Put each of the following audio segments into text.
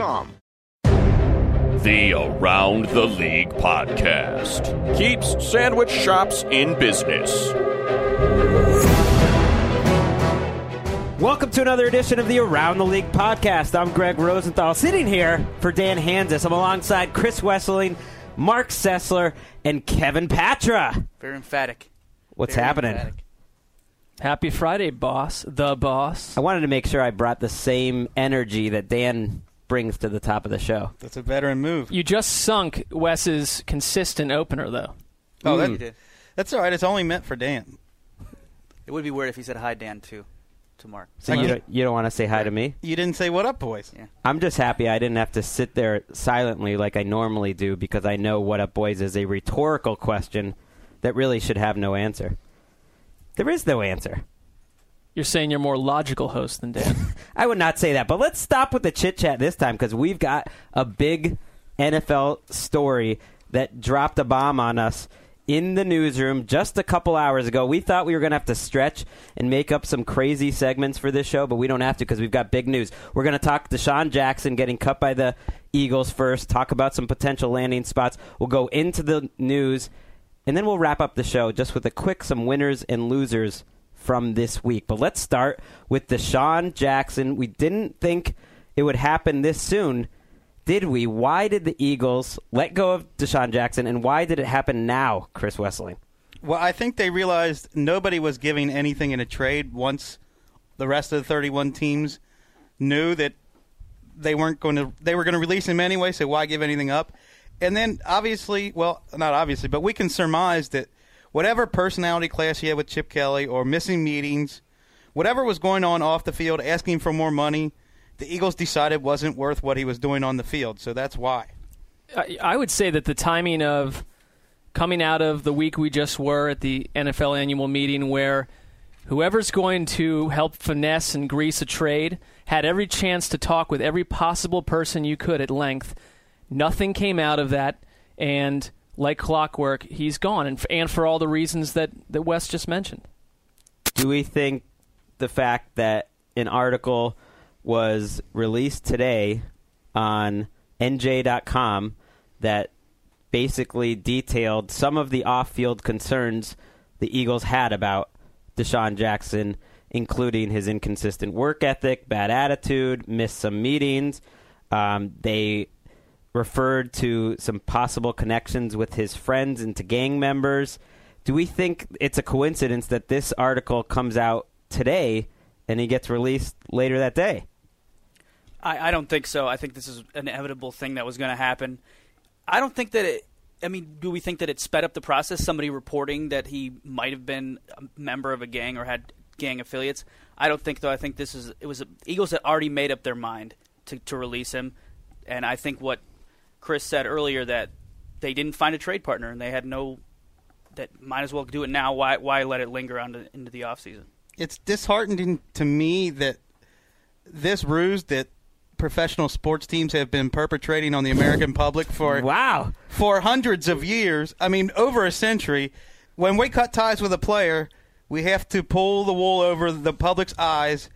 The Around the League podcast keeps sandwich shops in business. Welcome to another edition of the Around the League podcast. I'm Greg Rosenthal, sitting here for Dan Hanzus. I'm alongside Chris Wesseling, Marc Sessler, and Kevin Patra. Very emphatic. What's Very happening? emphatic. Happy Friday, boss. The boss. I wanted to make sure I brought the same energy that Dan brings to the top of the show. That's a veteran move. You just sunk Wes's consistent opener, though. Oh, Mm. You that, did. that's all right. It's only meant for Dan. It would be weird if he said hi, Dan, too, to Mark. So you don't, you don't want to say hi to me? You didn't say what up, boys. Yeah. I'm just happy I didn't have to sit there silently like I normally do because I know what up boys is a rhetorical question that really should have no answer. There is no answer. You're saying you're more logical host than Dan. I would not say that, but let's stop with the chit chat this time because we've got a big NFL story that dropped a bomb on us in the newsroom just a couple hours ago. We thought we were going to have to stretch and make up some crazy segments for this show, but we don't have to because we've got big news. We're going to talk DeSean Jackson getting cut by the Eagles first, talk about some potential landing spots. We'll go into the news, and then we'll wrap up the show just with a quick some winners and losers from this week. But let's start with DeSean Jackson. We didn't think it would happen this soon, did we? Why did the Eagles let go of DeSean Jackson, and why did it happen now, Chris Wesseling? Well, I think they realized nobody was giving anything in a trade once the rest of the 31 teams knew that they weren't going to they were going to release him anyway, so why give anything up? And then obviously, well, not obviously, but we can surmise that whatever personality clash he had with Chip Kelly or missing meetings, whatever was going on off the field, asking for more money, the Eagles decided wasn't worth what he was doing on the field. So that's why. I, I would say that the timing of coming out of the week we just were at the NFL annual meeting where whoever's going to help finesse and grease a trade had every chance to talk with every possible person you could at length. Nothing came out of that, and like clockwork, he's gone, and, and for all the reasons that, that Wes just mentioned. Do we think the fact that an article was released today on NJ.com that basically detailed some of the off field concerns the Eagles had about DeSean Jackson, including his inconsistent work ethic, bad attitude, missed some meetings. Um, they referred to some possible connections with his friends and to gang members. Do we think it's a coincidence that this article comes out today and he gets released later that day? I, I don't think so. I think this is an inevitable thing that was going to happen. I don't think that it. I mean, do we think that it sped up the process? Somebody reporting that he might have been a member of a gang or had gang affiliates. I don't think though. I think this is it was Eagles had already made up their mind to to release him, and I think what Chris said earlier that they didn't find a trade partner and they had no that might as well do it now. Why why let it linger on to, into the offseason? It's disheartening to me that this ruse that professional sports teams have been perpetrating on the American public for wow for hundreds of years. I mean, over a century. When we cut ties with a player, we have to pull the wool over the public's eyes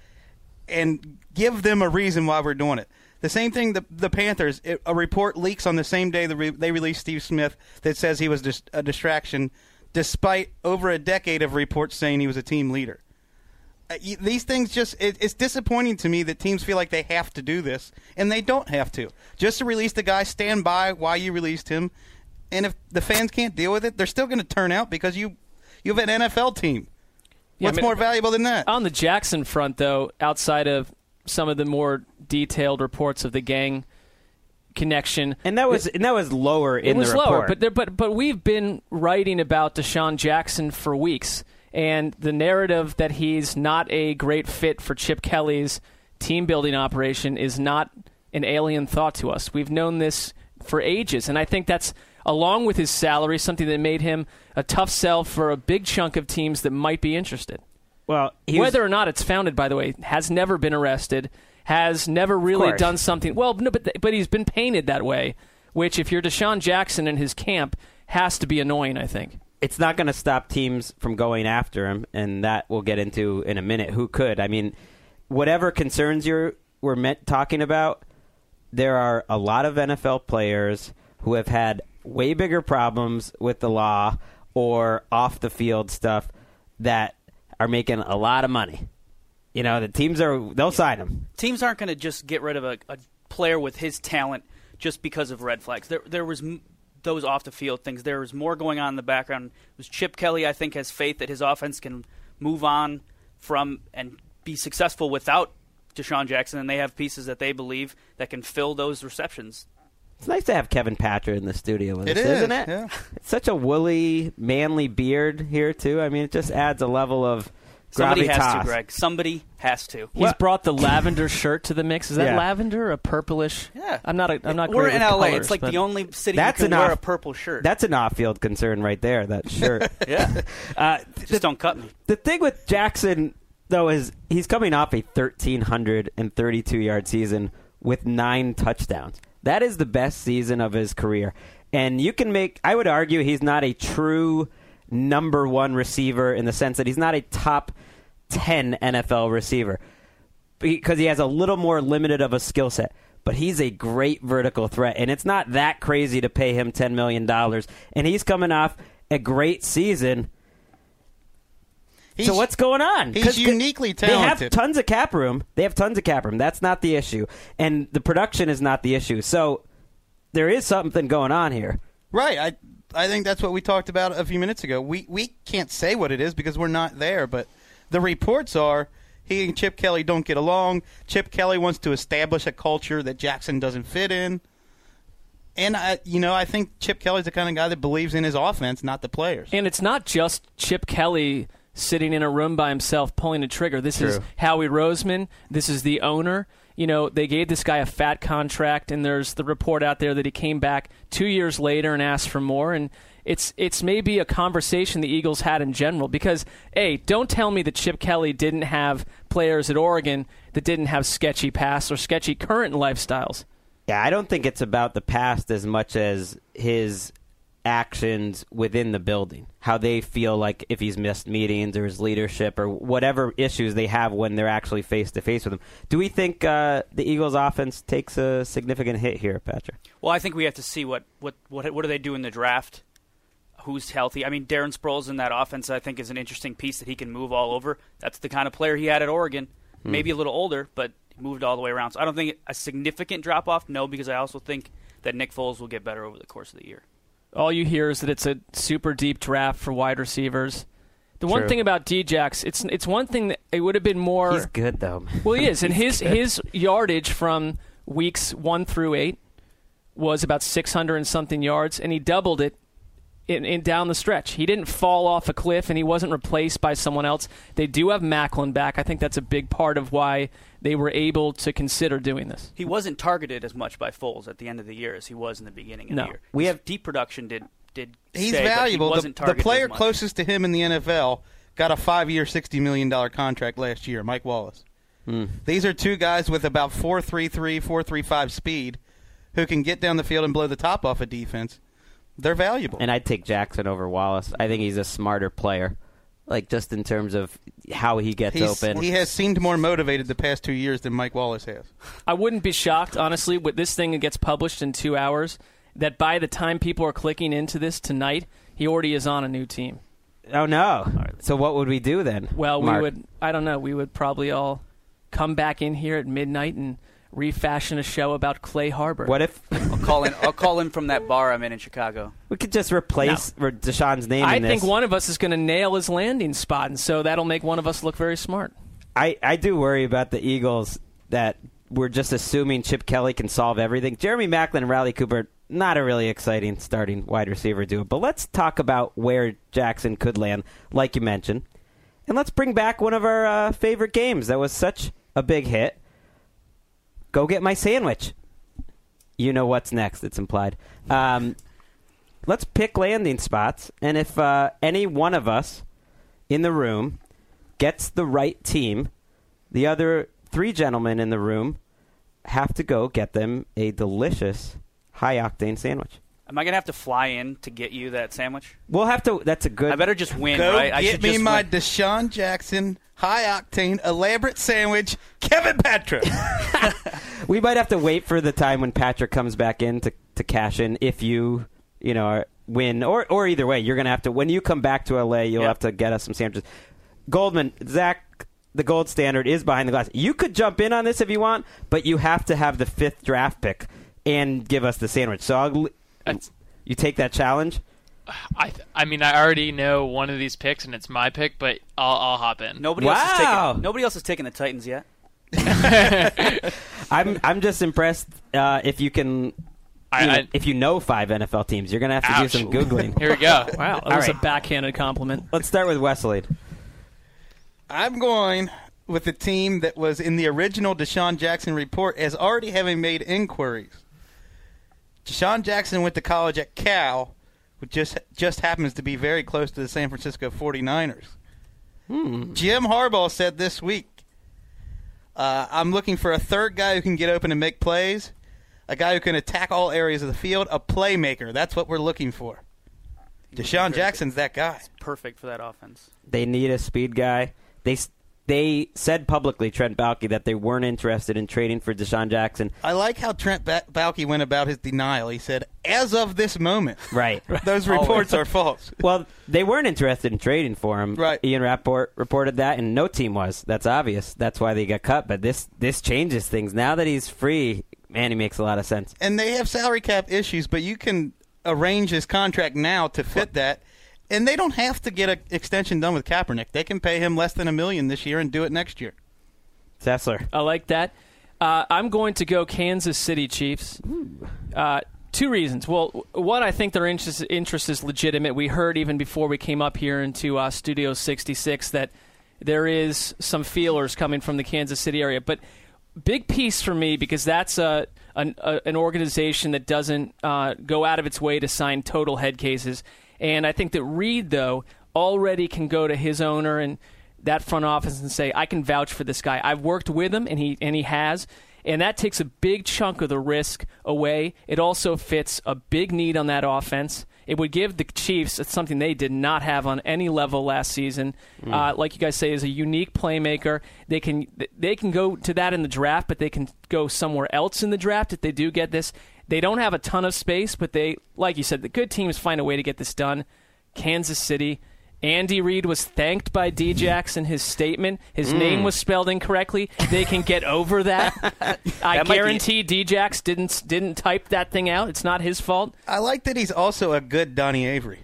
and give them a reason why we're doing it. The same thing. The the Panthers. It, a report leaks on the same day that re, they released Steve Smith that says he was dis, a distraction, despite over a decade of reports saying he was a team leader. Uh, y- these things just it, it's disappointing to me that teams feel like they have to do this and they don't have to. Just to release the guy, stand by why you released him, and if the fans can't deal with it, they're still going to turn out because you you have an NFL team. Yeah, I What's mean- more valuable than that? On the Jackson front, though, outside of some of the more detailed reports of the gang connection, and that was and that was lower in it was the lower, report. but there, but but we've been writing about DeSean Jackson for weeks, and the narrative that he's not a great fit for Chip Kelly's team building operation is not an alien thought to us. We've known this for ages, and I think that's along with his salary something that made him a tough sell for a big chunk of teams that might be interested. Well, Whether or not it's founded, by the way, has never been arrested, has never really done something. Well, no, but but he's been painted that way, which if you're DeSean Jackson and his camp, has to be annoying. I think. it's not going to stop teams from going after him, and that we'll get into in a minute. Who could? I mean, whatever concerns you were meant talking about, there are a lot of NFL players who have had way bigger problems with the law or off the field stuff that are making a lot of money. You know, the teams are they'll sign him. teams aren't going to just get rid of a, a player with his talent just because of red flags. There, there was m- those off the field things. There was more going on in the background. It was Chip Kelly. I think has faith that his offense can move on from and be successful without DeSean Jackson, and they have pieces that they believe that can fill those receptions. It's nice to have Kevin Patra in the studio with It us, is, isn't it? yeah. It's such a woolly, manly beard here too. I mean, it just adds a level of Somebody has to, Greg. Somebody has to. He's brought the lavender shirt to the mix. Is that Yeah. lavender, a purplish? Yeah. I'm not. A, I'm not. We're great in with LA. colors, it's like the only city That's you can an wear off- a purple shirt. That's an off-field concern right there. That shirt. yeah. uh, Just don't cut me. the thing with Jackson though is he's coming off a 1332 yard season with nine touchdowns. That is the best season of his career. And you can make I would argue he's not a true number 1 receiver in the sense that he's not a top 10 NFL receiver because he has a little more limited of a skill set. But he's a great vertical threat, and it's not that crazy to pay him $10 million. And he's coming off a great season. He's- so what's going on? he's 'Cause uniquely talented. They have tons of cap room. They have tons of cap room. That's not the issue, and the production is not the issue. So there is something going on here. Right. I I think that's what we talked about a few minutes ago. We we can't say what it is because we're not there, but the reports are he and Chip Kelly don't get along. Chip Kelly wants to establish a culture that Jackson doesn't fit in. And I you know, I think Chip Kelly's the kind of guy that believes in his offense, not the players. And it's not just Chip Kelly sitting in a room by himself pulling a trigger. This is Howie Roseman. This is the owner. You know, they gave this guy a fat contract, and there's the report out there that he came back two years later and asked for more. And it's it's maybe a conversation the Eagles had in general because a don't tell me that Chip Kelly didn't have players at Oregon that didn't have sketchy past or sketchy current lifestyles. Yeah, I don't think it's about the past as much as his actions within the building. How they feel like if he's missed meetings or his leadership or whatever issues they have when they're actually face to face with him. Do we think uh, the Eagles' offense takes a significant hit here, Patra? Well, I think we have to see what what what what do they do in the draft. Who's healthy? I mean, Darren Sproles in that offense, I think, is an interesting piece that he can move all over. That's the kind of player he had at Oregon. Maybe a little older, but moved all the way around. So I don't think a significant drop off. No, because I also think that Nick Foles will get better over the course of the year. All you hear is that it's a super deep draft for wide receivers. The one thing about Djax, it's it's one thing that it would have been more. He's good though. Well, he is, and his good. his yardage from weeks one through eight was about six hundred and something yards, and he doubled it in, in down the stretch. He didn't fall off a cliff, and he wasn't replaced by someone else. They do have Maclin back. I think that's a big part of why they were able to consider doing this. He wasn't targeted as much by Foles at the end of the year as he was in the beginning of No. the year. We His have- deep production did did. He's stay, but he valuable. wasn't the, the player as much. closest to him in the NFL got a five-year, sixty million dollar contract last year. Mike Wallace. Hmm. These are two guys with about 4.33, 4.35 speed who can get down the field and blow the top off a defense. They're valuable. And I'd take Jackson over Wallace. I think he's a smarter player, like just in terms of how he gets He's- open. He has seemed more motivated the past two years than Mike Wallace has. I wouldn't be shocked, honestly, with this thing that gets published in two hours, that by the time people are clicking into this tonight, he already is on a new team. oh no! So what would we do then? Well, Mark? we would, I don't know, we would probably all come back in here at midnight and refashion a show about Clay Harbor. What if I'll call in. I'll call in from that bar I'm in in Chicago. we could just replace no. DeSean's name? I in think this? one of us is going to nail his landing spot, and so that'll make one of us look very smart. I, I do worry about the Eagles that we're just assuming Chip Kelly can solve everything. Jeremy Maclin and Riley Cooper, not a really exciting starting wide receiver duo. But let's talk about where Jackson could land, like you mentioned. And let's bring back one of our uh, favorite games that was such a big hit. Go get my sandwich. You know what's next, it's implied. Um, let's pick landing spots. And if uh, any one of us in the room gets the right team, the other three gentlemen in the room have to go get them a delicious high octane sandwich. Am I gonna have to fly in to get you that sandwich? We'll have to. That's a good. I better just win, Go right? I get should me just my win. DeSean Jackson high octane elaborate sandwich, Kevin Patra. we might have to wait for the time when Patra comes back in to, to cash in. If you you know win or or either way, you're gonna have to when you come back to LA, you'll Yep. have to get us some sandwiches. Goldman, Zach, the gold standard is behind the glass. You could jump in on this if you want, but you have to have the fifth draft pick and give us the sandwich. So I'll, That's- you take that challenge. I th- I mean I already know one of these picks and it's my pick, but I'll I'll hop in. Nobody else is Wow. taking. Nobody else is taking the Titans yet. I'm I'm just impressed uh, if you can. I- you know, I- if you know five NFL teams, you're gonna have to Ouch. do some googling. Here we go. Wow, that All was right. a backhanded compliment. Let's start with Wesley. I'm going with the team that was in the original DeSean Jackson report as already having made inquiries. DeSean Jackson went to college at Cal, which just just happens to be very close to the San Francisco 49ers. Jim Harbaugh said this week, uh, I'm looking for a third guy who can get open and make plays, a guy who can attack all areas of the field, a playmaker. That's what we're looking for. DeSean Jackson's that guy. Perfect for that offense. They need a speed guy. They s- they said publicly, Trent Baalke, that they weren't interested in trading for DeSean Jackson. I like how Trent ba- Baalke went about his denial. He said, "As of this moment, Right. those reports are false." well, they weren't interested in trading for him. Right. Ian Rapoport reported that, and no team was. That's obvious. That's why they got cut. But this this changes things. Now that he's free, man, he makes a lot of sense. And they have salary cap issues, but you can arrange his contract now to fit that. And they don't have to get an extension done with Kaepernick. They can pay him less than a million this year and do it next year. Sessler. I like that. Uh, I'm going to go Kansas City Chiefs. Uh, two reasons. Well, w- one, I think their interest, interest is legitimate. We heard even before we came up here into uh, Studio 66 that there is some feelers coming from the Kansas City area. But big piece for me because that's a, an, a, an organization that doesn't uh, go out of its way to sign total head cases. And I think that Reid, though, already can go to his owner and that front office and say, I can vouch for this guy. I've worked with him, and he and he has. And that takes a big chunk of the risk away. It also fits a big need on that offense. It would give the Chiefs it's something they did not have on any level last season. Uh, like you guys say, is a unique playmaker. They can they can go to that in the draft, but they can go somewhere else in the draft if they do get this. They don't have a ton of space, but they, like you said, the good teams find a way to get this done. Kansas City. Andy Reid was thanked by D-Jax mm-hmm. in his statement. His mm. name was spelled incorrectly. They can get over that. I That might be- guarantee D-Jax didn't didn't type that thing out. It's not his fault. I like that he's also a good Donnie Avery.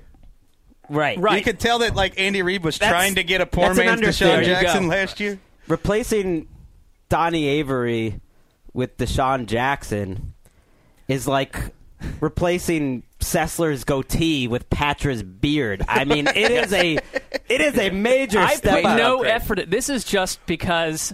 Right. Right. You could tell that like Andy Reid was That's- trying to get a poor that's an man's. DeSean Jackson last year. Replacing Donnie Avery with DeSean Jackson is like replacing Sessler's goatee with Patra's beard. I mean, it is a it is a major I step put up. no effort. This is just because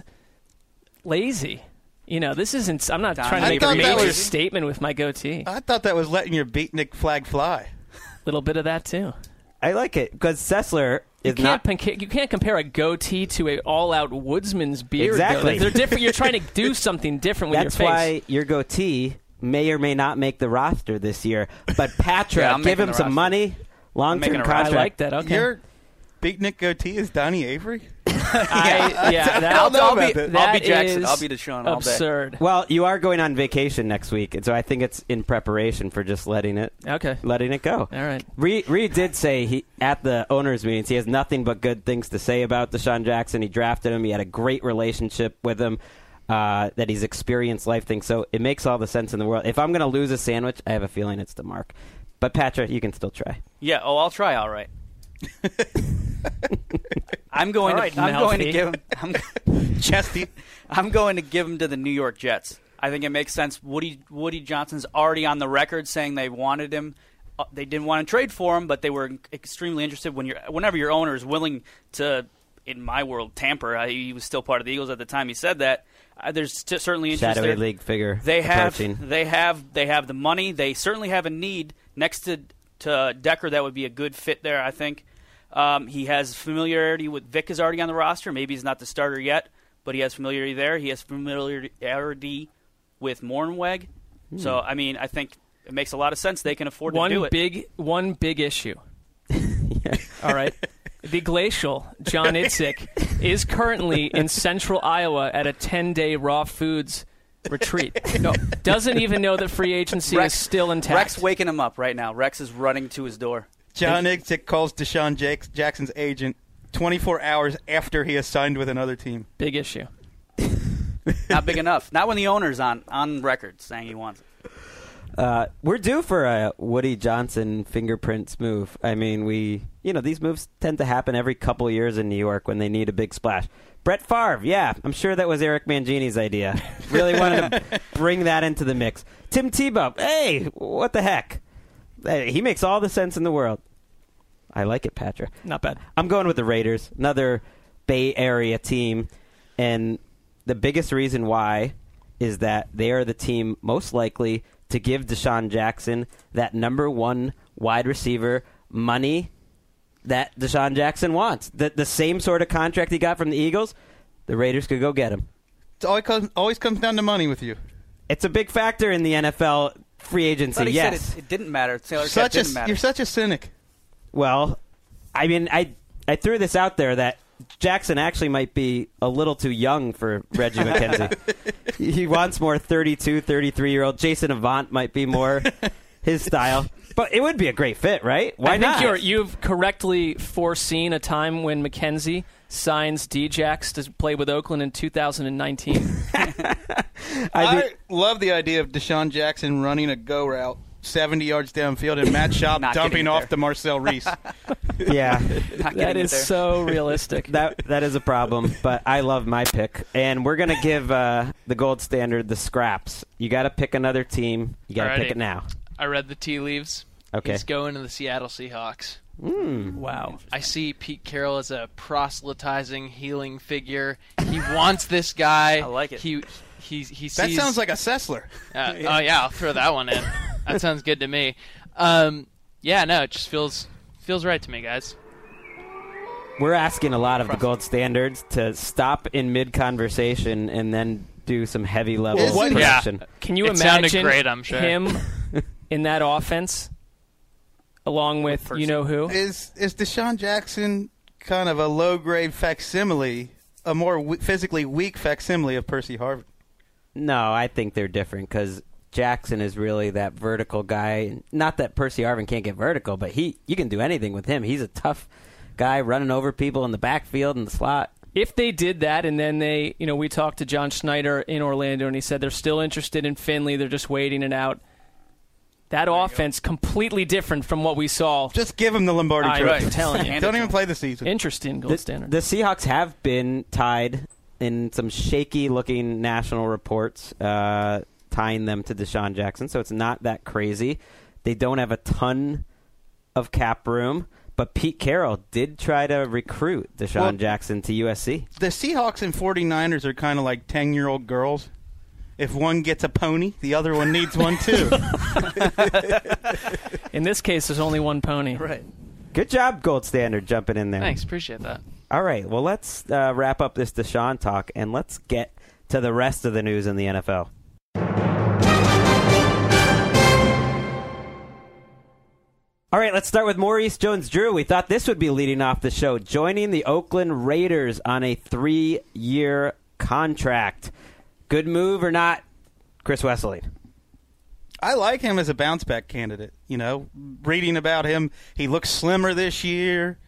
lazy. You know, this isn't. I'm not trying to make a major was- statement with my goatee. I thought that was letting your beatnik flag fly. A little bit of that too. I like it because Sessler You is can't, not. panca- you can't compare a goatee to a all-out woodsman's beard. Exactly. Like, they're different. You're trying to do something different with That's your face. why your goatee may or may not make the roster this year. But Patra, Yeah, give him some roster. money, long making term a roster. I like that. Okay. Your big Nick goatee is Donnie Avery. I, yeah, that, I'll, know I'll be, that. I'll be Jackson. I'll be DeSean all day. absurd. Well, you are going on vacation next week, and so I think it's in preparation for just letting it Okay. letting it go. All right. Reid, Reid did say he at the owners' meetings he has nothing but good things to say about DeSean Jackson. He drafted him. He had a great relationship with him. Uh, that he's experienced life things, so it makes all the sense in the world. If I'm going to lose a sandwich, I have a feeling it's to Mark. But Patra, you can still try. Yeah. Oh, I'll try. All right. I'm going. All right, to, I'm going to give him. I'm, Chesty. I'm going to give him to the New York Jets. I think it makes sense. Woody Woody Johnson's already on the record saying they wanted him. Uh, they didn't want to trade for him, but they were extremely interested. When you're, whenever your owner is willing to, in my world, tamper. I, he was still part of the Eagles at the time he said that. Uh, there's t- certainly interest Shadowy there. league figure. They have they have they have the money. They certainly have a need next to to Decker. That would be a good fit there. I think um, he has familiarity with Vic is already on the roster. Maybe he's not the starter yet, but he has familiarity there. He has familiarity with Mornhinweg. So I mean, I think it makes a lot of sense. They can afford One to do it. big one big issue. All right. The glacial John Idzik is currently in central Iowa at a 10-day raw foods retreat. No, doesn't even know that free agency Rex- is still intact. Rex waking him up right now. Rex is running to his door. John Idzik calls DeSean Jakes, Jackson's agent 24 hours after he has signed with another team. Big issue. Not big enough. Not when the owner's on on record saying he wants it. Uh, we're due for a Woody Johnson fingerprints move. I mean, we, you know, these moves tend to happen every couple years in New York when they need a big splash. Brett Favre, yeah, I'm sure that was Eric Mangini's idea. Really wanted to bring that into the mix. Tim Tebow, hey, what the heck? Hey, he makes all the sense in the world. I like it, Patra. Not bad. I'm going with the Raiders, another Bay Area team, and the biggest reason why is that they are the team most likely to give DeSean Jackson that number one wide receiver money that DeSean Jackson wants. The, the same sort of contract he got from the Eagles, the Raiders could go get him. It always comes, always comes down to money with you. It's a big factor in the NFL free agency. But he yes. said it, it didn't matter. Taylor Such a, didn't matter. you're such a cynic. Well, I mean, I I threw this out there that Jackson actually might be a little too young for Reggie McKenzie. he wants more 32, 33 year old. Jason Avant might be more his style. But it would be a great fit, right? Why I think not? you're, you've correctly foreseen a time when McKenzie signs Djax to play with Oakland in 2019. I I, love the idea of DeSean Jackson running a go route 70 yards downfield and Matt Schaub dumping off to Marcel Reese. yeah, that is that getting it is there. so realistic. that that is a problem. But I love my pick, and we're gonna give uh, the gold standard the scraps. You got to pick another team. You got to pick it now. I read the tea leaves. Okay. He's going to the Seattle Seahawks. wow. I see Pete Carroll as a proselytizing, healing figure. He wants this guy. I like it. He he he that sounds like a Sessler. Uh, oh yeah, I'll throw that one in. that sounds good to me. Um, yeah, no, it just feels feels right to me, guys. We're asking a lot of the gold standards to stop in mid conversation and then do some heavy level Isn't- production. Can you It sounded imagine great, I'm sure. him in that offense along with person? you know who? Is is DeSean Jackson kind of a low grade facsimile, a more w- physically weak facsimile of Percy Harvin? No, I think they're different because Jackson is really that vertical guy. Not that Percy Harvin can't get vertical, but he you can do anything with him. He's a tough guy running over people in the backfield and the slot. If they did that and then they, you know, we talked to John Schneider in Orlando and he said they're still interested in Finley, they're just waiting it out. That offense completely different from what we saw. Just give him the Lombardi I'm Trophy. telling you. Hand it Don't even play the season. Interesting gold The, standard. the Seahawks have been tied in some shaky looking national reports uh, tying them to DeSean Jackson, so it's not that crazy. They don't have a ton of cap room, but Pete Carroll did try to recruit DeSean Well- Jackson to USC. The Seahawks and 49ers are kind of like 10 year old girls. If one gets a pony, the other one needs one too. in this case, there's only one pony. Right. Good job, Gold Standard, jumping in there. Thanks, appreciate that. All right, well, let's uh, wrap up this DeSean talk and let's get to the rest of the news in the NFL. All right, let's start with Maurice Jones Drew. We thought this would be leading off the show, joining the Oakland Raiders on a three year contract. Good move or not, Chris Wesseling? I like him as a bounce back candidate. You know, reading about him, he looks slimmer this year.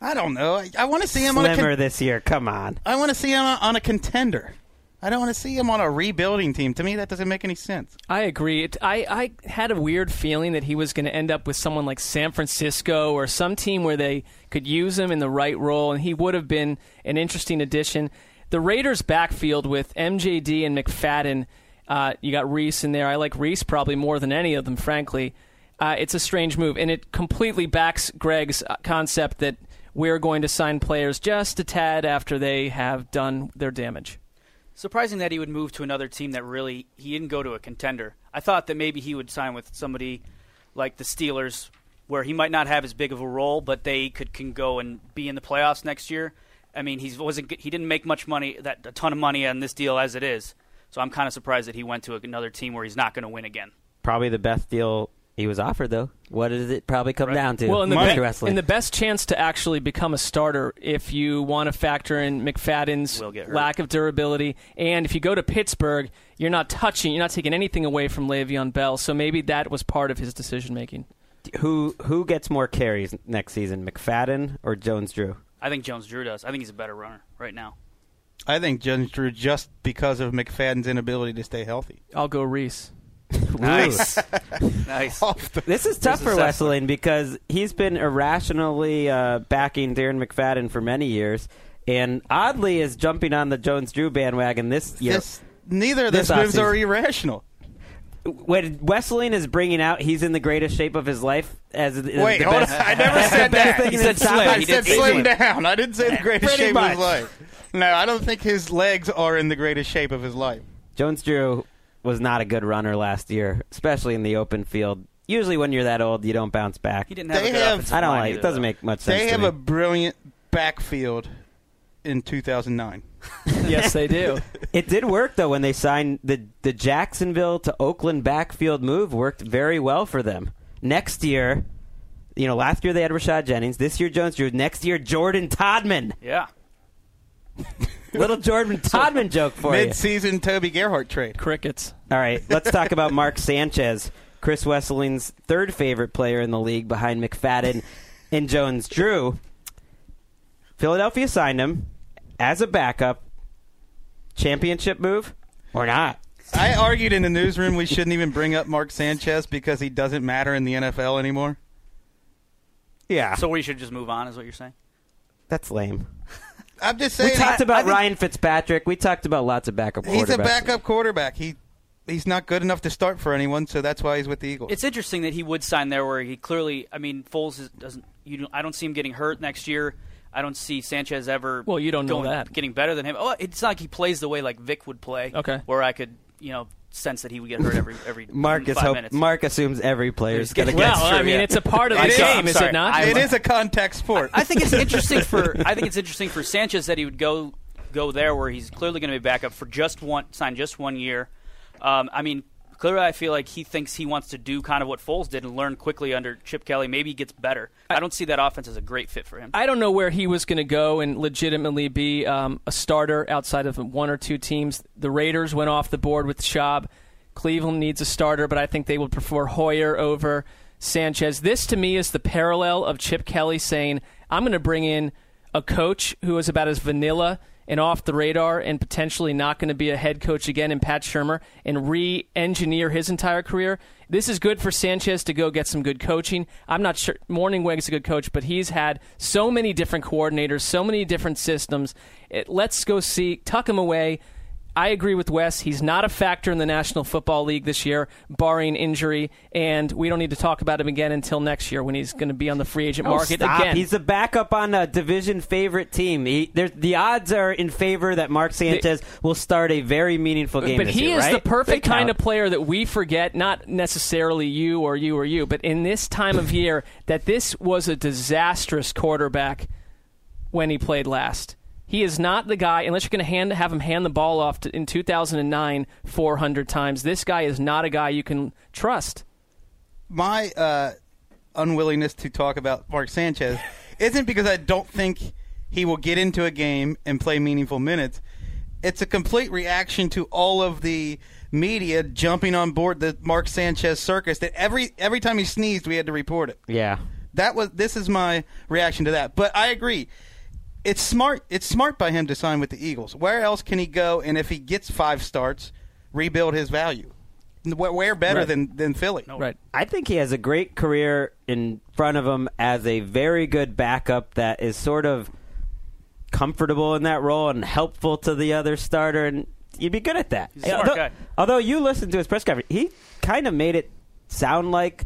I don't know. I, I want to see him on a Slimmer con- this year. Come on. I want to see him on, on a contender. I don't want to see him on a rebuilding team. To me, that doesn't make any sense. I agree. It, I, I had a weird feeling that he was going to end up with someone like San Francisco or some team where they could use him in the right role, and he would have been an interesting addition. The Raiders' backfield with MJD and McFadden, uh, you got Reese in there. I like Reese probably more than any of them, frankly. Uh, it's a strange move, and it completely backs Greg's uh, concept that we're going to sign players just a tad after they have done their damage. Surprising that he would move to another team that really he didn't go to a contender. I thought that maybe he would sign with somebody like the Steelers, where he might not have as big of a role, but they could can go and be in the playoffs next year. I mean, he wasn't he didn't make much money that a ton of money on this deal as it is. So I'm kind of surprised that he went to another team where he's not going to win again. Probably the best deal he was offered, though. What does it probably come down to? Well, in the, be- Wrestling. in the best chance to actually become a starter, if you want to factor in McFadden's Will get hurt. lack of durability, and if you go to Pittsburgh, you're not touching, you're not taking anything away from Le'Veon Bell. So maybe that was part of his decision making. who who gets more carries next season, McFadden or Jones Drew? I think Jones Drew does. I think he's a better runner right now. I think Jones Drew just because of McFadden's inability to stay healthy. I'll go Reese. Nice, nice. This is tough for assessment. Wesseling because he's been irrationally uh, backing Darren McFadden for many years, and oddly is jumping on the Jones Drew bandwagon this year. This, neither of This those moves are irrational. When Wesseling is bringing out, he's in the greatest shape of his life. As the, Wait, the hold best, on. I never said that. thing He said slim. five. I said slim down. I didn't say the greatest Pretty shape much. of his life. No, I don't think his legs are in the greatest shape of his life. Jones Drew was not a good runner last year, especially in the open field. Usually, when you're that old, you don't bounce back. He didn't have They a good have- I don't like. either, It doesn't though. make much sense. They to have me. a brilliant backfield in 2009. yes, they do. It did work though when they signed the the Jacksonville to Oakland backfield move worked very well for them. Next year, you know, last year they had Rashad Jennings. This year Jones Drew. Next year Jordan Todman. Yeah. Little Jordan Todman joke for you. Mid-season Toby Gerhart trade. Crickets. All right, let's talk about Mark Sanchez, Chris Wesseling's third favorite player in the league behind McFadden and Jones Drew. Philadelphia signed him as a backup. Championship move or not? I argued in the newsroom we shouldn't even bring up Mark Sanchez because he doesn't matter in the NFL anymore. Yeah, So we should just move on, is what you're saying? that's lame. I'm just saying. We talked I- I about think Ryan Fitzpatrick. We talked about lots of backup quarterbacks. He's a backup quarterback. He he's not good enough to start for anyone, so that's why he's with the Eagles. It's interesting that he would sign there, where he clearly. I mean, Foles is, doesn't. You, don't- I don't see him getting hurt next year. I don't see Sanchez ever. Well, you don't know that. getting better than him. Oh, it's not like he plays the way like Vic would play. Okay. where I could, you know, sense that he would get hurt every every Mark five hope, minutes. Mark assumes every player is going to getting- get. Well, I mean, yeah. it's a part of It the is. game, I'm is sorry. it not? it is a contact sport. I think it's interesting for I think it's interesting for Sanchez that he would go go there where he's clearly going to be backup for just one sign just one year. Um, I mean, clearly I feel like he thinks he wants to do kind of what Foles did and learn quickly under Chip Kelly. Maybe he gets better. I don't see that offense as a great fit for him. I don't know where he was going to go and legitimately be um, a starter outside of one or two teams. The Raiders went off the board with Schaub. Cleveland needs a starter, but I think they would prefer Hoyer over Sanchez. This to me is the parallel of Chip Kelly saying, I'm going to bring in a coach who is about as vanilla and off the radar and potentially not going to be a head coach again in Pat Shurmur and re engineer his entire career. This is good for Sanchez to go get some good coaching. I'm not sure Mornhinweg's a good coach, but he's had so many different coordinators, so many different systems. It, let's go see, tuck him away. I agree with Wes. He's not a factor in the National Football League this year, barring injury, and we don't need to talk about him again until next year when he's going to be on the free agent Oh, market stop. again. He's a backup on a division favorite team. He, the odds are in favor that Mark Sanchez will start a very meaningful game. but he year, is right? the perfect kind of player that we forget, not necessarily you or you or you, but in this time of year, that this was a disastrous quarterback when he played last. He is not the guy, unless you're going to hand, have him hand the ball off to, in 2009 400 times. This guy is not a guy you can trust. my uh, unwillingness to talk about Mark Sanchez isn't because I don't think he will get into a game and play meaningful minutes. It's a complete reaction to all of the media jumping on board the Mark Sanchez circus. That every every time he sneezed, we had to report it. Yeah. That was this is my reaction to that. But I agree. It's smart. It's smart by him to sign with the Eagles. Where else can he go? And if he gets five starts, rebuild his value. Where where better Right. than than Philly? Right. I think he has a great career in front of him as a very good backup that is sort of comfortable in that role and helpful to the other starter, and you'd be good at that. He's a smart although, guy. although you listened to his press conference, he kind of made it sound like.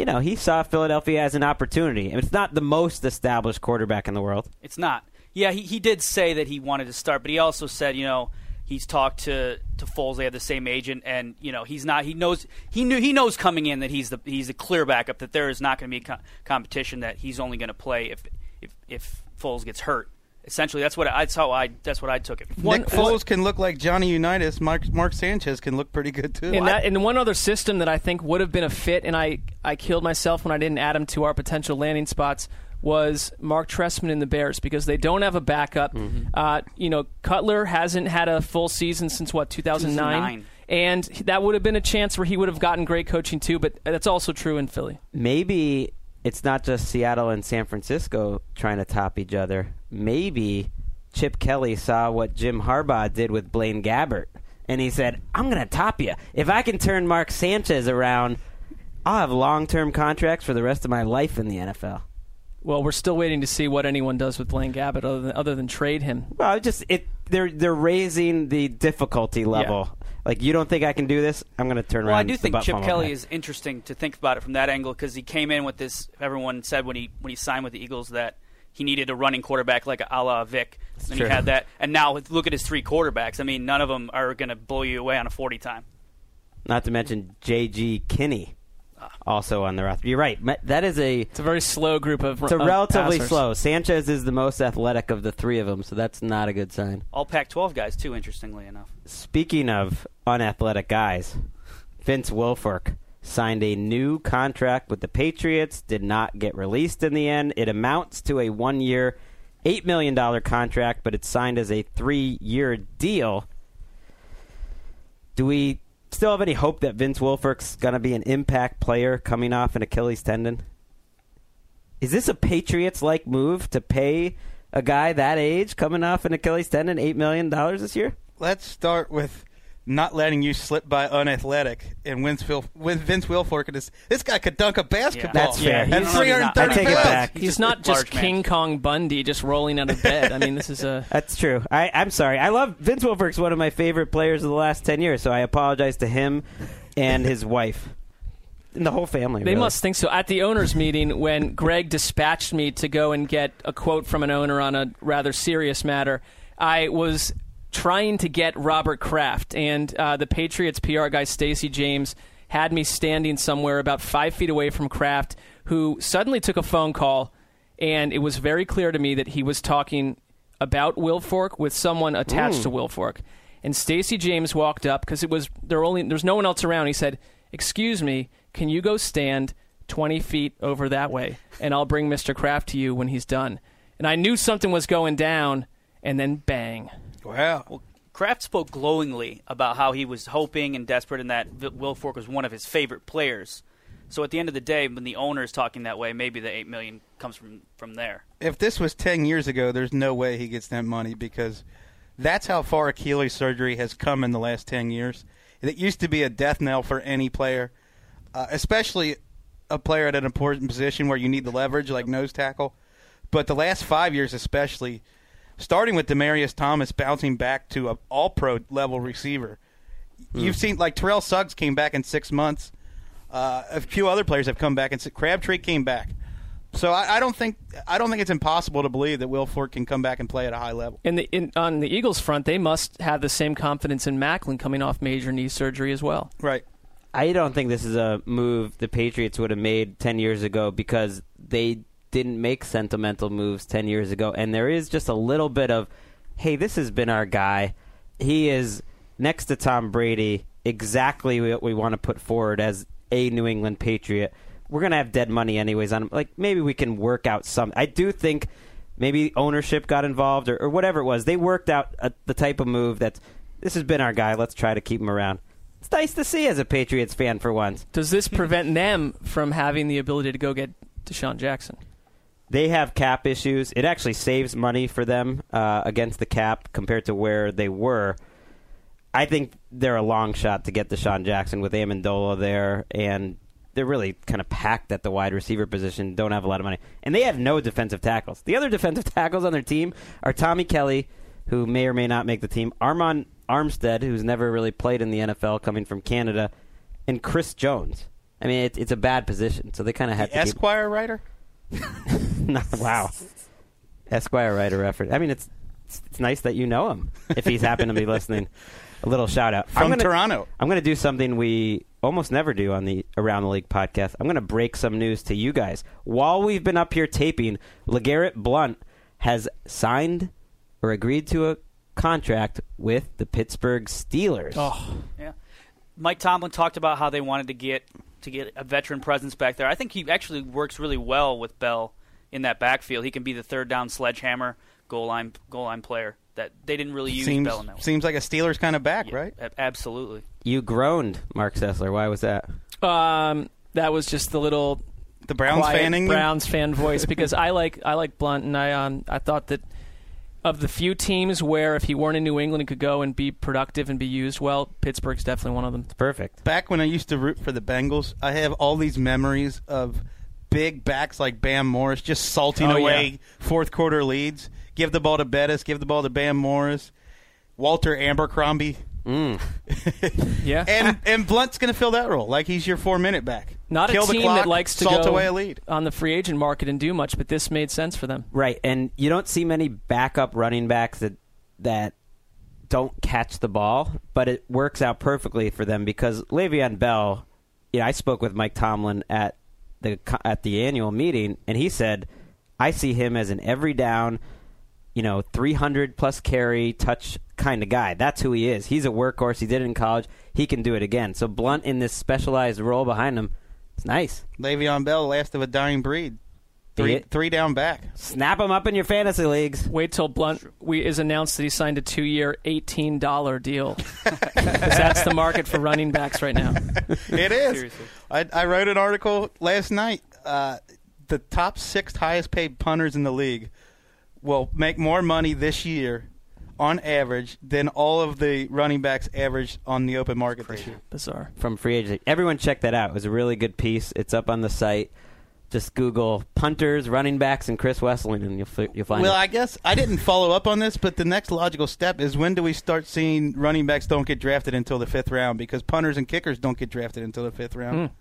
You know, he saw Philadelphia as an opportunity. And it's not the most established quarterback in the world. It's not. Yeah, he, he did say that he wanted to start, but he also said, you know, he's talked to to Foles. They have the same agent, and you know, he's not. He knows he knew he knows coming in that he's the he's a clear backup. That there is not going to be co- competition. That he's only going to play if if if Foles gets hurt. Essentially, that's what I, that's how I that's what I took it. Nick Foles can look like Johnny Unitas. Mark, Mark Sanchez can look pretty good too. And that and one other system that I think would have been a fit, and I I killed myself when I didn't add him to our potential landing spots was Marc Trestman in the Bears because they don't have a backup. Uh, you know, Cutler hasn't had a full season since what 2009, 2009. and that would have been a chance where he would have gotten great coaching too. But that's also true in Philly. maybe it's not just Seattle and San Francisco trying to top each other. Maybe Chip Kelly saw what Jim Harbaugh did with Blaine Gabbert, and he said, "I'm going to top you. If I can turn Mark Sanchez around, I'll have long-term contracts for the rest of my life in the NFL." Well, we're still waiting to see what anyone does with Blaine Gabbert other than, other than trade him. Well, just it they're they're raising the difficulty level. Like you don't think I can do this? I'm going to turn around. Well, I do think Chip Kelly is interesting to think about it from that angle because he came in with this. Everyone said when he when he signed with the Eagles that he needed a running quarterback like a la Vic, and he had that. And now look at his three quarterbacks. I mean, none of them are going to blow you away on a forty time. Not to mention J.G. Kinney. Also on the roster. You're right. That is a It's a very slow group of. It's a of relatively passers. slow. Sanchez is the most athletic of the three of them, so that's not a good sign. All Pac-12 guys too. Interestingly enough, Speaking of unathletic guys, Vince Wilfork signed a new contract with the Patriots, did not get released in the end. It amounts to a one year, $8 million contract, but it's signed as a three year deal. Do we still have any hope that Vince Wilfork's going to be an impact player coming off an Achilles tendon? Is this a Patriots like move to pay a guy that age coming off an Achilles tendon $8 million this year? Let's start with not letting you slip by unathletic and Vince, Wil- with Vince Wilfork. This, this guy could dunk a basketball. That's fair. At He's- 330 I take it pounds. back. He's, not just King Kong Bundy just rolling out of bed. I mean, this is a. That's true. I, I'm sorry. I love Vince Wilfork's one of my favorite players of the last ten years. So I apologize to him and his wife and the whole family. They really. must think so. At the owners' meeting, when Greg dispatched me to go and get a quote from an owner on a rather serious matter, I was trying to get Robert Kraft, and uh, the Patriots PR guy Stacy James had me standing somewhere about five feet away from Kraft, who suddenly took a phone call, and it was very clear to me that he was talking about Wilfork with someone attached Mm. to Wilfork. And Stacy James walked up because it was there only there's no one else around. He said, "Excuse me, can you go stand 20 feet over that way, and I'll bring Mr. Kraft to you when he's done." And I knew something was going down, and then bang. Wow. Well, Kraft spoke glowingly about how he was hoping and desperate, and that Wilfork was one of his favorite players. So at the end of the day, when the owner is talking that way, maybe the eight million comes from from there. If this was 10 years ago, there's no way he gets that money because that's how far Achilles surgery has come in the last 10 years. It used to be a death knell for any player, uh, especially a player at an important position where you need the leverage, like nose tackle. But the last five years, especially, starting with Demaryius Thomas bouncing back to an All-Pro level receiver. You've seen like Terrell Suggs came back in six months. Uh, a few other players have come back, and Crabtree came back. So I, I don't think I don't think it's impossible to believe that Wilfork can come back and play at a high level. In the in, on the Eagles front, they must have the same confidence in Maclin coming off major knee surgery as well. Right. I don't think this is a move the Patriots would have made 10 years ago because they didn't make sentimental moves 10 years ago. And there is just a little bit of, hey, this has been our guy. He is next to Tom Brady exactly what we want to put forward as a New England Patriot. We're going to have dead money anyways on him. Like, maybe we can work out some. I do think maybe ownership got involved or, or whatever it was. They worked out a, the type of move that's, this has been our guy. Let's try to keep him around. It's nice to see as a Patriots fan for once. Does this prevent them from having the ability to go get DeSean Jackson? They have cap issues. It actually saves money for them uh, against the cap compared to where they were. I think they're a long shot to get DeSean Jackson with Amendola there, and they're really kind of packed at the wide receiver position. Don't have a lot of money, and they have no defensive tackles. The other defensive tackles on their team are Tommy Kelly, who may or may not make the team, Armond Armstead, who's never really played in the NFL, coming from Canada, and Chris Jones. I mean, it's it's a bad position, so they kind of had to keep- Esquire writer. no, wow. Esquire writer reference. I mean, it's, it's it's nice that you know him. If he's happened to be listening, a little shout out From I'm gonna, Toronto. I'm going to do something we almost never do on the Around the League podcast. I'm going to break some news to you guys while we've been up here taping. LeGarrette Blount has signed or agreed to a contract with the Pittsburgh Steelers. Oh, yeah. Mike Tomlin talked about how they wanted to get to get a veteran presence back there. I think he actually works really well with Bell in that backfield. He can be the third down sledgehammer goal line goal line player that they didn't really use seems Bell in that. way. seems like a Steelers kind of back, right? A- Absolutely. You groaned, Marc Sessler. Why was that? Um, that was just the little The Browns quiet fanning? Browns fan voice because I like I like Blount and I um I thought that of the few teams where if he weren't in New England he could go and be productive and be used well, Pittsburgh's definitely one of them. Perfect. Back when I used to root for the Bengals, I have all these memories of big backs like Bam Morris just salting Oh, away yeah. fourth quarter leads. Give the ball to Bettis, give the ball to Bam Morris, Walter Abercrombie. Mm. Yeah. And and Blount's going to fill that role. Like he's your four minute back. Not Kill a team clock, that likes to salt go away a lead. on the free agent market and do much, but this made sense for them. Right, and you don't see many backup running backs that that don't catch the ball, but it works out perfectly for them because Le'Veon Bell. You know, I spoke with Mike Tomlin at the at the annual meeting, and he said, "I see him as an every down, you know, 300 plus carry touch kind of guy. That's who he is. He's a workhorse. He did it in college. He can do it again. So Blount in this specialized role behind him, it's nice. Le'Veon Bell, last of a dying breed. Three, three down back. Snap him up in your fantasy leagues. Wait till Blount we, is announced that he signed a two-year, eighteen-dollar deal. 'Cause that's the market for running backs right now. It is. Seriously. I, I wrote an article last night. Uh, the top six highest paid punters in the league will make more money this year on average than all of the running backs averaged on the open market this year. Bizarre. from free agency. Everyone check that out. It was a really good piece. It's up on the site. Just Google punters, running backs, and Chris Wesseling, and you'll fi- you'll find Well, it. I guess I didn't follow up on this, but the next logical step is when do we start seeing running backs don't get drafted until the fifth round because punters and kickers don't get drafted until the fifth round. Hmm.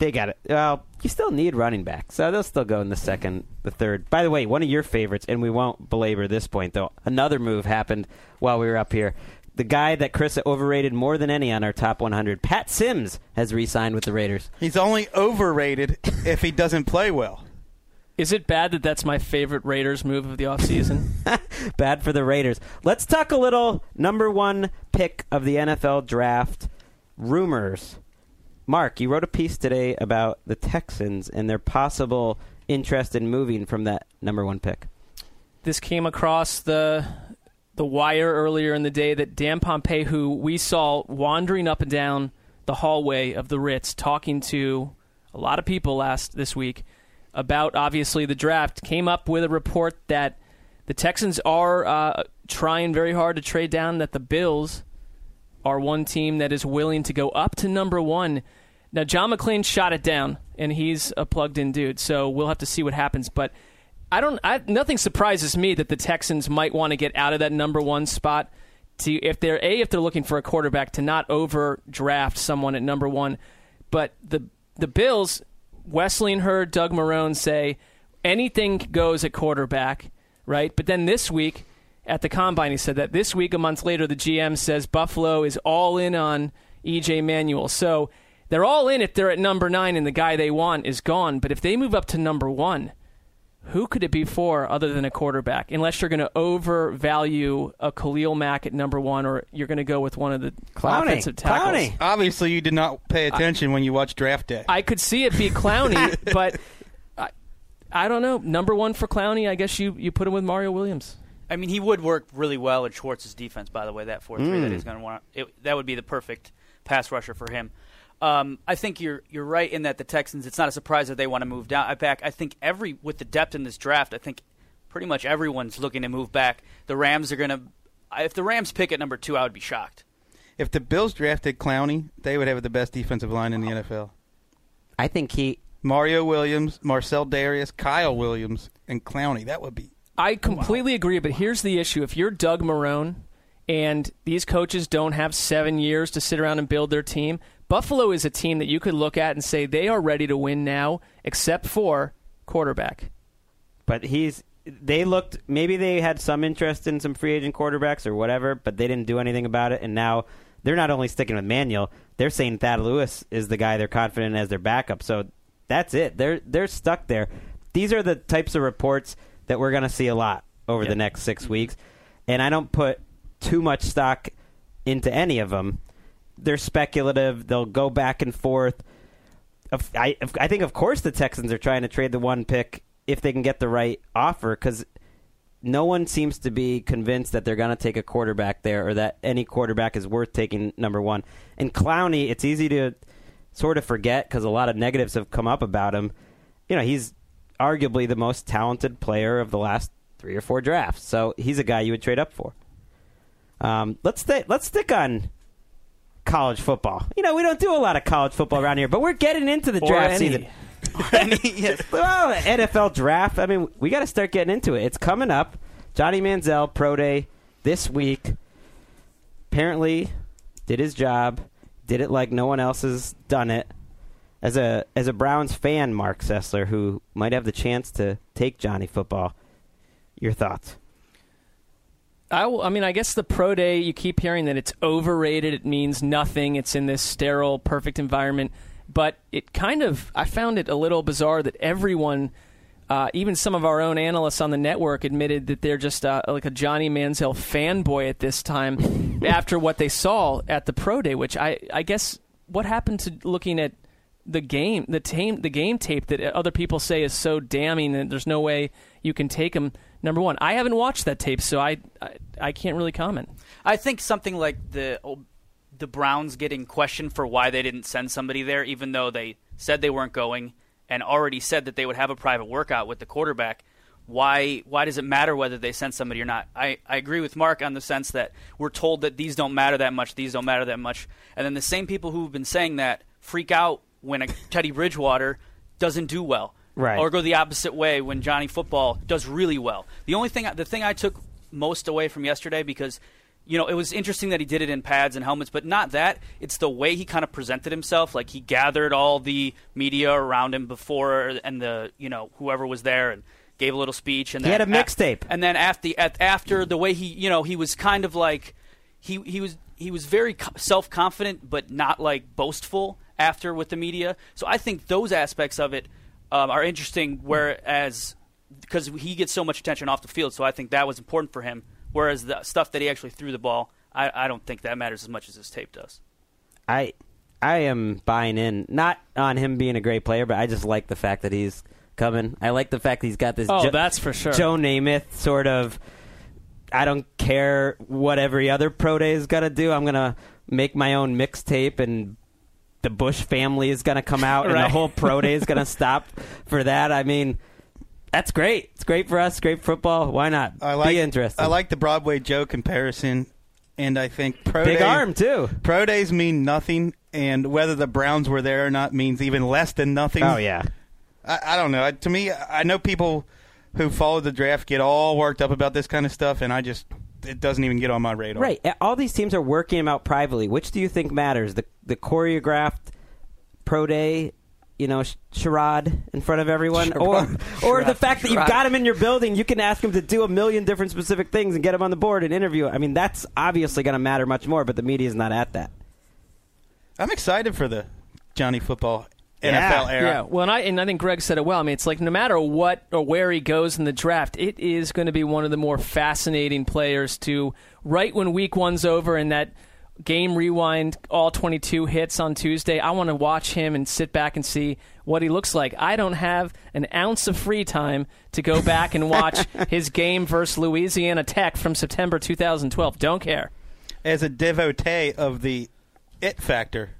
They got it. Well, you still need running backs, so they'll still go in the second, the third. By the way, one of your favorites, and we won't belabor this point though. Another move happened while we were up here. The guy that Chris overrated more than any on our top 100, Pat Sims, has re-signed with the Raiders. He's only overrated if he doesn't play well. Is it bad that that's my favorite Raiders move of the offseason? Bad for the Raiders. Let's talk a little number one pick of the NFL draft rumors. Marc, you wrote a piece today about the Texans and their possible interest in moving from that number one pick. this came across the the wire earlier in the day that Dan Pompei, who we saw wandering up and down the hallway of the Ritz, talking to a lot of people last this week about obviously the draft, came up with a report that the Texans are uh, trying very hard to trade down. That the Bills are one team that is willing to go up to number one. Now, John McClain shot it down, and he's a plugged in dude, so we'll have to see what happens. But I don't. I, nothing surprises me that the Texans might want to get out of that number one spot. To if they're a if they're looking for a quarterback to not over draft someone at number one, but the the Bills, Wesleyan heard Doug Marrone say anything goes at quarterback, right? But then this week at the combine, he said that this week, a month later, the GM says Buffalo is all in on EJ Manuel. So they're all in if they're at number nine and the guy they want is gone. But if they move up to number one, who could it be for other than a quarterback? Unless you're going to overvalue a Khalil Mack at number one, or you're going to go with one of the Clowney. offensive tackles. Clowney. Obviously, you did not pay attention when you watched draft day. I could see it be Clowney, but I, I don't know. Number one for Clowney, I guess you, you put him with Mario Williams. I mean, he would work really well in Schwartz's defense. By the way, that four three that Mm. he's going to want it, that would be the perfect pass rusher for him. Um, I think you're you're right in that the Texans. It's not a surprise that they want to move down uh, back. I think every with the depth in this draft, I think pretty much everyone's looking to move back. The Rams are going to. If the Rams pick at number two, I would be shocked. If the Bills drafted Clowney, they would have the best defensive line in the NFL. I think he Mario Williams, Marcell Dareus, Kyle Williams, and Clowney. That would be I completely agree, but here's the issue: if you're Doug Marrone and these coaches don't have seven years to sit around and build their team, Buffalo is a team that you could look at and say they are ready to win now, except for quarterback. but he's they looked maybe they had some interest in some free agent quarterbacks or whatever, but they didn't do anything about it and now they're not only sticking with Manuel, they're saying Thad Lewis is the guy they're confident in as their backup. So that's it. They're they're stuck there. These are the types of reports that we're going to see a lot over the next 6 weeks. And I don't put too much stock into any of them. They're speculative. They'll go back and forth. I, I think, of course, the Texans are trying to trade the one pick if they can get the right offer because no one seems to be convinced that they're going to take a quarterback there or that any quarterback is worth taking number one. And Clowney, it's easy to sort of forget because a lot of negatives have come up about him. You know, he's arguably the most talented player of the last three or four drafts. So he's a guy you would trade up for. Um, let's th- let's stick on college football. You know, we don't do a lot of college football around here, but we're getting into the draft any. season. well, NFL draft. I mean, we got to start getting into it. It's coming up. Johnny Manziel pro day this week. Apparently, did his job. Did it like no one else has done it. As a as a Browns fan, Marc Sessler, who might have the chance to take Johnny football. Your thoughts? I, will- I mean, I guess the pro day, you keep hearing that it's overrated. It means nothing. It's in this sterile, perfect environment. But it kind of, I found it a little bizarre that everyone, uh, even some of our own analysts on the network, admitted that they're just uh, like a Johnny Manziel fanboy at this time after what they saw at the pro day. Which I, I guess, what happened to looking at the game, the tame, the game tape that other people say is so damning that there's no way you can take him number one. I haven't watched that tape, so I, I, I can't really comment. I think something like the the Browns getting questioned for why they didn't send somebody there, even though they said they weren't going and already said that they would have a private workout with the quarterback. Why why does it matter whether they send somebody or not? I, I agree with Marc on the sense that we're told that these don't matter that much, these don't matter that much, and then the same people who've been saying that freak out when a Teddy Bridgewater doesn't do well, Right. Or go the opposite way when Johnny Football does really well. The only thing, the thing I took most away from yesterday because you know, it was interesting that he did it in pads and helmets, but not that. It's the way he kind of presented himself. Like he gathered all the media around him before, and the you know whoever was there, and gave a little speech. And He then had a mixtape. and then after after the way he you know he was kind of like he he was he was very self confident, but not like boastful after with the media. So I think those aspects of it um, are interesting. Whereas because he gets so much attention off the field, so I think that was important for him. Whereas the stuff that he actually threw the ball, I, I don't think that matters as much as his tape does. I I am buying in, not on him being a great player, but I just like the fact that he's coming. I like the fact that he's got this. Oh, Jo- that's for sure. Joe Namath sort of. I don't care what every other pro day is gonna do. I'm gonna make my own mixtape, and the Bush family is gonna come out, and the whole pro day is gonna stop for that. I mean, that's great. It's great for us. Great football. Why not? I like Be interested. I like the Broadway Joe comparison, and I think pro Big days, arm, too. Pro days mean nothing, and whether the Browns were there or not means even less than nothing. Oh yeah. I, I don't know. To me, I know people who follow the draft get all worked up about this kind of stuff, and I just it doesn't even get on my radar. Right. All these teams are working them out privately. Which do you think matters? The the choreographed pro day, you know, sh- charade in front of everyone, or or the fact that you've got him in your building, you can ask him to do a million different specific things and get him on the board and interview. I mean, that's obviously going to matter much more, but the media's not at that. I'm excited for the Johnny Football NFL Yeah. era. Yeah, well, and I and I think Greg said it well. I mean, it's like no matter what or where he goes in the draft, it is going to be one of the more fascinating players to right when Week One's over and that game rewind all 22 hits on Tuesday. I want to watch him and sit back and see what he looks like. I don't have an ounce of free time to go back and watch his game versus Louisiana Tech from September 2012. Don't care. As a devotee of the it factor,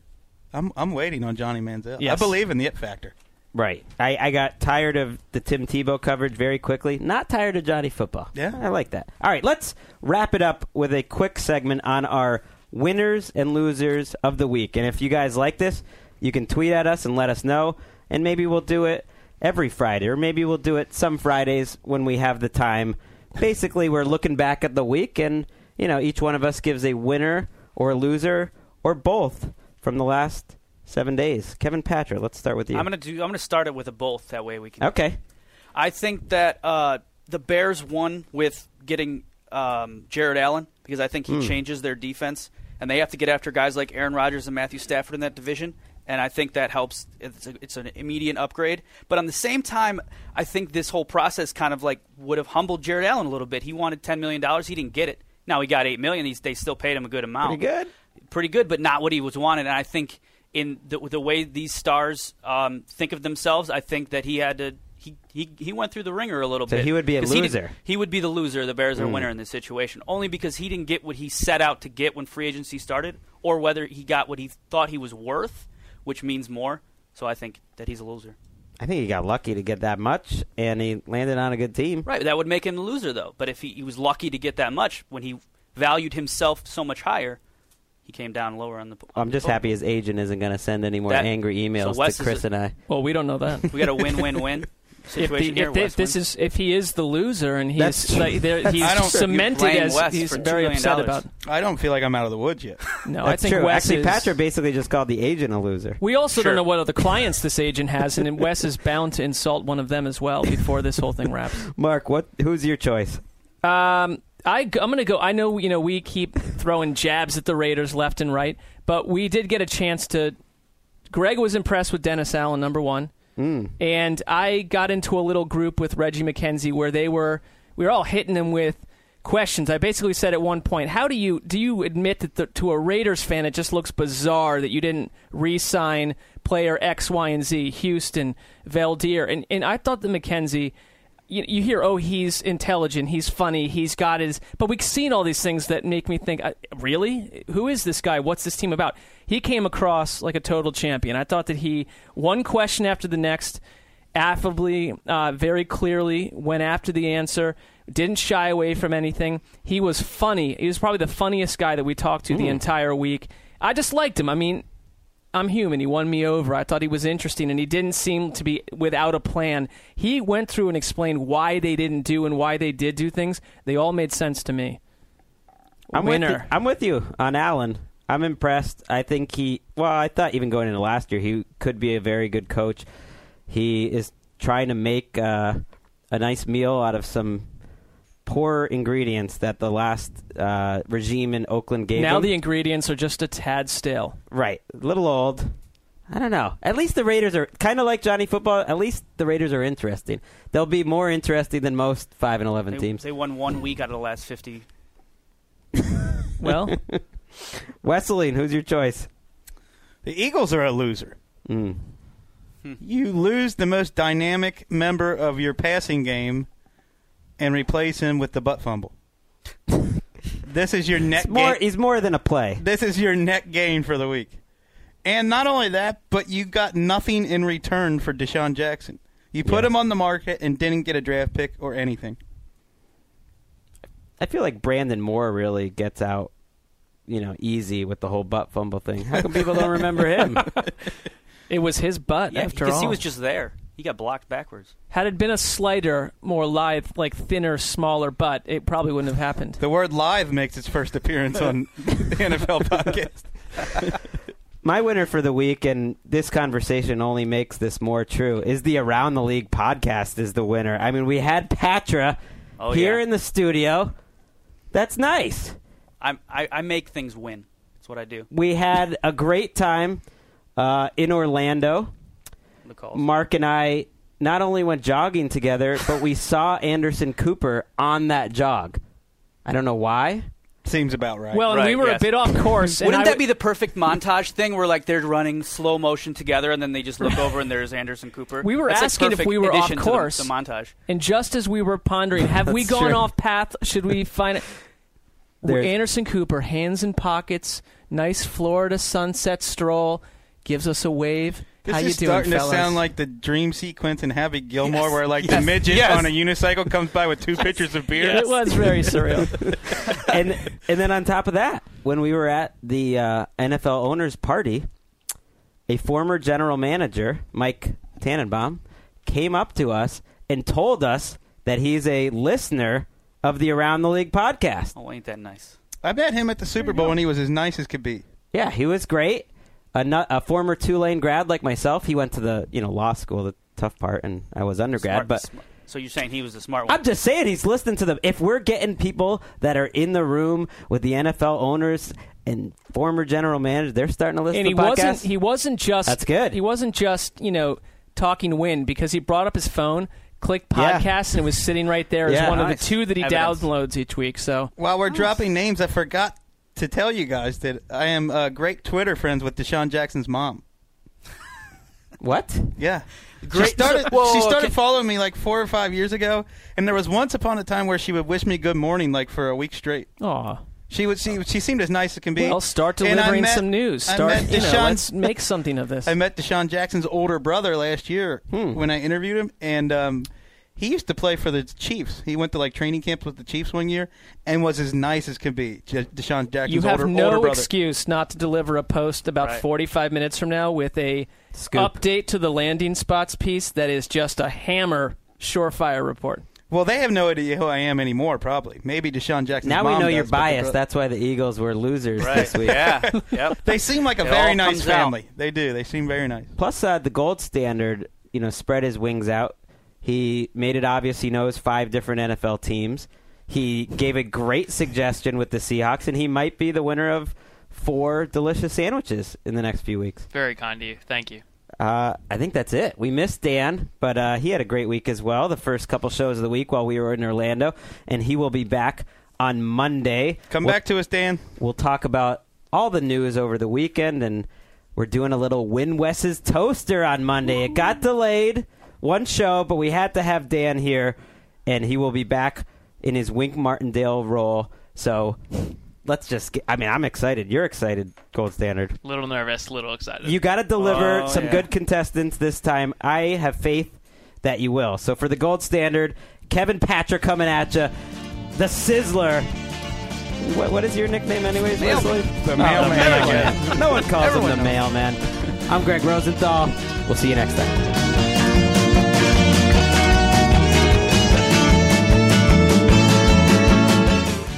I'm I'm waiting on Johnny Manziel. I believe in the it factor. Right. I, I got tired of the Tim Tebow coverage very quickly. Not tired of Johnny Football. Yeah. I like that. All right, let's wrap it up with a quick segment on our winners and losers of the week. And if you guys like this, you can tweet at us and let us know. And maybe we'll do it every Friday, or maybe we'll do it some Fridays when we have the time. Basically, we're looking back at the week, and you know, each one of us gives a winner or a loser or both from the last seven days. Kevin Patra, let's start with you. I'm gonna do. I'm gonna start it with a both. That way we can. Okay. I think that uh, the Bears won with getting um, Jared Allen because I think he Hmm. changes their defense, and they have to get after guys like Aaron Rodgers and Matthew Stafford in that division. And I think that helps. It's, a, it's an immediate upgrade. But on the same time, I think this whole process kind of like would have humbled Jared Allen a little bit. He wanted ten million dollars. He didn't get it. Now he got eight million. He's, they still paid him a good amount. Pretty good. Pretty good, but not what he was wanted. And I think in the, the way these stars um, think of themselves, I think that he had to. He, he, he went through the ringer a little So bit. he would be a 'Cause he loser. He, would be the loser. The Bears are Mm. winner in this situation, only because he didn't get what he set out to get when free agency started, or whether he got what he thought he was worth, which means more. So I think that he's a loser. I think he got lucky to get that much, and he landed on a good team. Right, that would make him a loser, though. But if he, he was lucky to get that much when he valued himself so much higher, he came down lower on the. on I'm the just total. happy his agent isn't going to send any more That- angry emails so Wes to is Chris a- and I. Well, we don't know that. We got a win-win-win if, situation the, here. if, they- Wes if this wins. is if he is the loser and he's That's like, there- he's I don't- cemented You blame as Wes he's for $2 very million. upset about. I don't feel like I'm out of the woods yet. No, I That's think true. Wes Actually, is, Patra basically just called the agent a loser. We also Sure. don't know what other clients this agent has, and Wes is bound to insult one of them as well before this whole thing wraps. Marc, what? Who's your choice? Um, I, I'm going to go. I know you know we keep throwing jabs at the Raiders left and right, but we did get a chance to. Greg was impressed with Dennis Allen, number one, mm. and I got into a little group with Reggie McKenzie where they were we were all hitting him with questions. I basically said at one point, "How do you do you admit that the, to a Raiders fan it just looks bizarre that you didn't re-sign player X, Y, and Z, Houston, Veldheer?" And and I thought that McKenzie you, you hear, oh, he's intelligent, he's funny, he's got his. But we've seen all these things that make me think, uh, really? Who is this guy? What's this team about? He came across like a total champion. I thought that he, one question after the next, affably, uh, very clearly went after the answer, didn't shy away from anything. He was funny. He was probably the funniest guy that we talked to the entire week. I just liked him. I mean, I'm human. He won me over. I thought he was interesting, and he didn't seem to be without a plan. He went through and explained why they didn't do and why they did do things. They all made sense to me. I'm with, you, Winner. I'm with you on Allen. I'm impressed. I think he. Well, I thought even going into last year he could be a very good coach. He is trying to make uh, a nice meal out of some poor ingredients that the last uh, regime in Oakland gave now him. the ingredients are just a tad stale. right, a little old. I don't know. At least the Raiders are kind of like Johnny Football. At least the Raiders are interesting. They'll be more interesting than most five and eleven They, teams. they won one week out of the last fifty. Well, Wesseling, who's your choice? The Eagles are a loser. Mm. You lose the most dynamic member of your passing game and replace him with the butt fumble. this is your net It's more, gain. he's more than a play. This is your net gain for the week. And not only that, but you got nothing in return for DeSean Jackson. You put Yeah. him on the market and didn't get a draft pick or anything. I feel like Brandon Moore really gets out, you know, easy with the whole butt fumble thing. How come people don't remember him? it was his butt Yeah, after all. because all. he was just there. He got blocked backwards. Had it been a slighter, more lithe, like thinner, smaller butt, it probably wouldn't have happened. The word live makes its first appearance on the NFL podcast. My winner for the week, and this conversation only makes this more true, is the Around the League podcast is the winner. I mean, we had Patra Oh, here yeah. in the studio. That's nice. I'm, I, I make things win. That's what I do. We had a great time uh, in Orlando. The calls. Marc and I not only went jogging together, but we saw Anderson Cooper on that jog. I don't know why. Seems about right. Well, and Right, we were yes. a bit off course. Wouldn't that w- be the perfect montage thing where like they're running slow motion together and then they just look over and there's Anderson Cooper? We were That's, asking if we were off addition to the- course. The, montage. And just as we were pondering, have we gone true. off path? Should we find it? There's- Anderson Cooper, hands in pockets, nice Florida sunset stroll, gives us a wave. This How is you doing, starting fellas? to sound like the dream sequence in Happy Gilmore, Yes, where like the yes, midget yes. on a unicycle comes by with two pitchers of beer. It was very surreal. and and then on top of that, when we were at the uh, NFL owners party, a former general manager, Mike Tannenbaum, came up to us and told us that he's a listener of the Around the League podcast. Oh, ain't that nice? I met him at the Super Bowl, and he was as nice as could be. Yeah, he was great. A, nu- a former Tulane grad like myself, he went to the you know law school, the tough part, and I was undergrad. Smart- but sm- so you're saying he was the smart one? I'm just saying he's listening to them. If we're getting people that are in the room with the NFL owners and former general manager, they're starting to listen and he to the wasn't he wasn't just That's good. He wasn't just you know talking win because he brought up his phone, clicked Yeah. podcast, and it was sitting right there as Yeah. one of the two that he Evidence. downloads each week. So While we're dropping names, I forgot to tell you guys that I am uh, great Twitter friends with DeSean Jackson's mom. what? Yeah. Great- She started, Whoa, she started okay. following me like four or five years ago, and there was once upon a time where she would wish me good morning like for a week straight. Aw. She would. She, she seemed as nice as can be. Well, start delivering met- some news. Start, you know, DeSean- let's make something of this. I met DeSean Jackson's older brother last year Hmm. when I interviewed him, and um, he used to play for the Chiefs. He went to like training camps with the Chiefs one year, and was as nice as can be. J- DeSean Jackson's you have older, no older excuse not to deliver a post about Right. 45 minutes from now with a Scoop. update to the landing spots piece that is just a hammer surefire report. Well, they have no idea who I am anymore. Probably, maybe DeSean Jackson. Now we mom know you're does, but the biased. bro- That's why the Eagles were losers right. this week. Yeah. yep. They seem like a It very nice comes out. family. They do. They seem very nice. Plus, uh, the gold standard, you know, spread his wings out. He made it obvious he knows five different NFL teams. He gave a great suggestion with the Seahawks, and he might be the winner of four delicious sandwiches in the next few weeks. Very kind of you. Thank you. Uh, I think that's it. We missed Dan, but uh, he had a great week as well. The first couple shows of the week while we were in Orlando, and he will be back on Monday. Come We'll- back to us, Dan. We'll talk about all the news over the weekend, and we're doing a little Win Wes's toaster on Monday. It got delayed one show, but we had to have Dan here, and he will be back in his Wink Martindale role. So let's just get. I mean, I'm excited. You're excited, Gold Standard. A little nervous, a little excited. You got to deliver Oh, some yeah. good contestants this time. I have faith that you will. So for the Gold Standard, Kevin Patra coming at you, the Sizzler. What, what is your nickname, anyways? Wesley? The Oh, mailman. mailman. No one calls him the mailman. I'm Greg Rosenthal. We'll see you next time.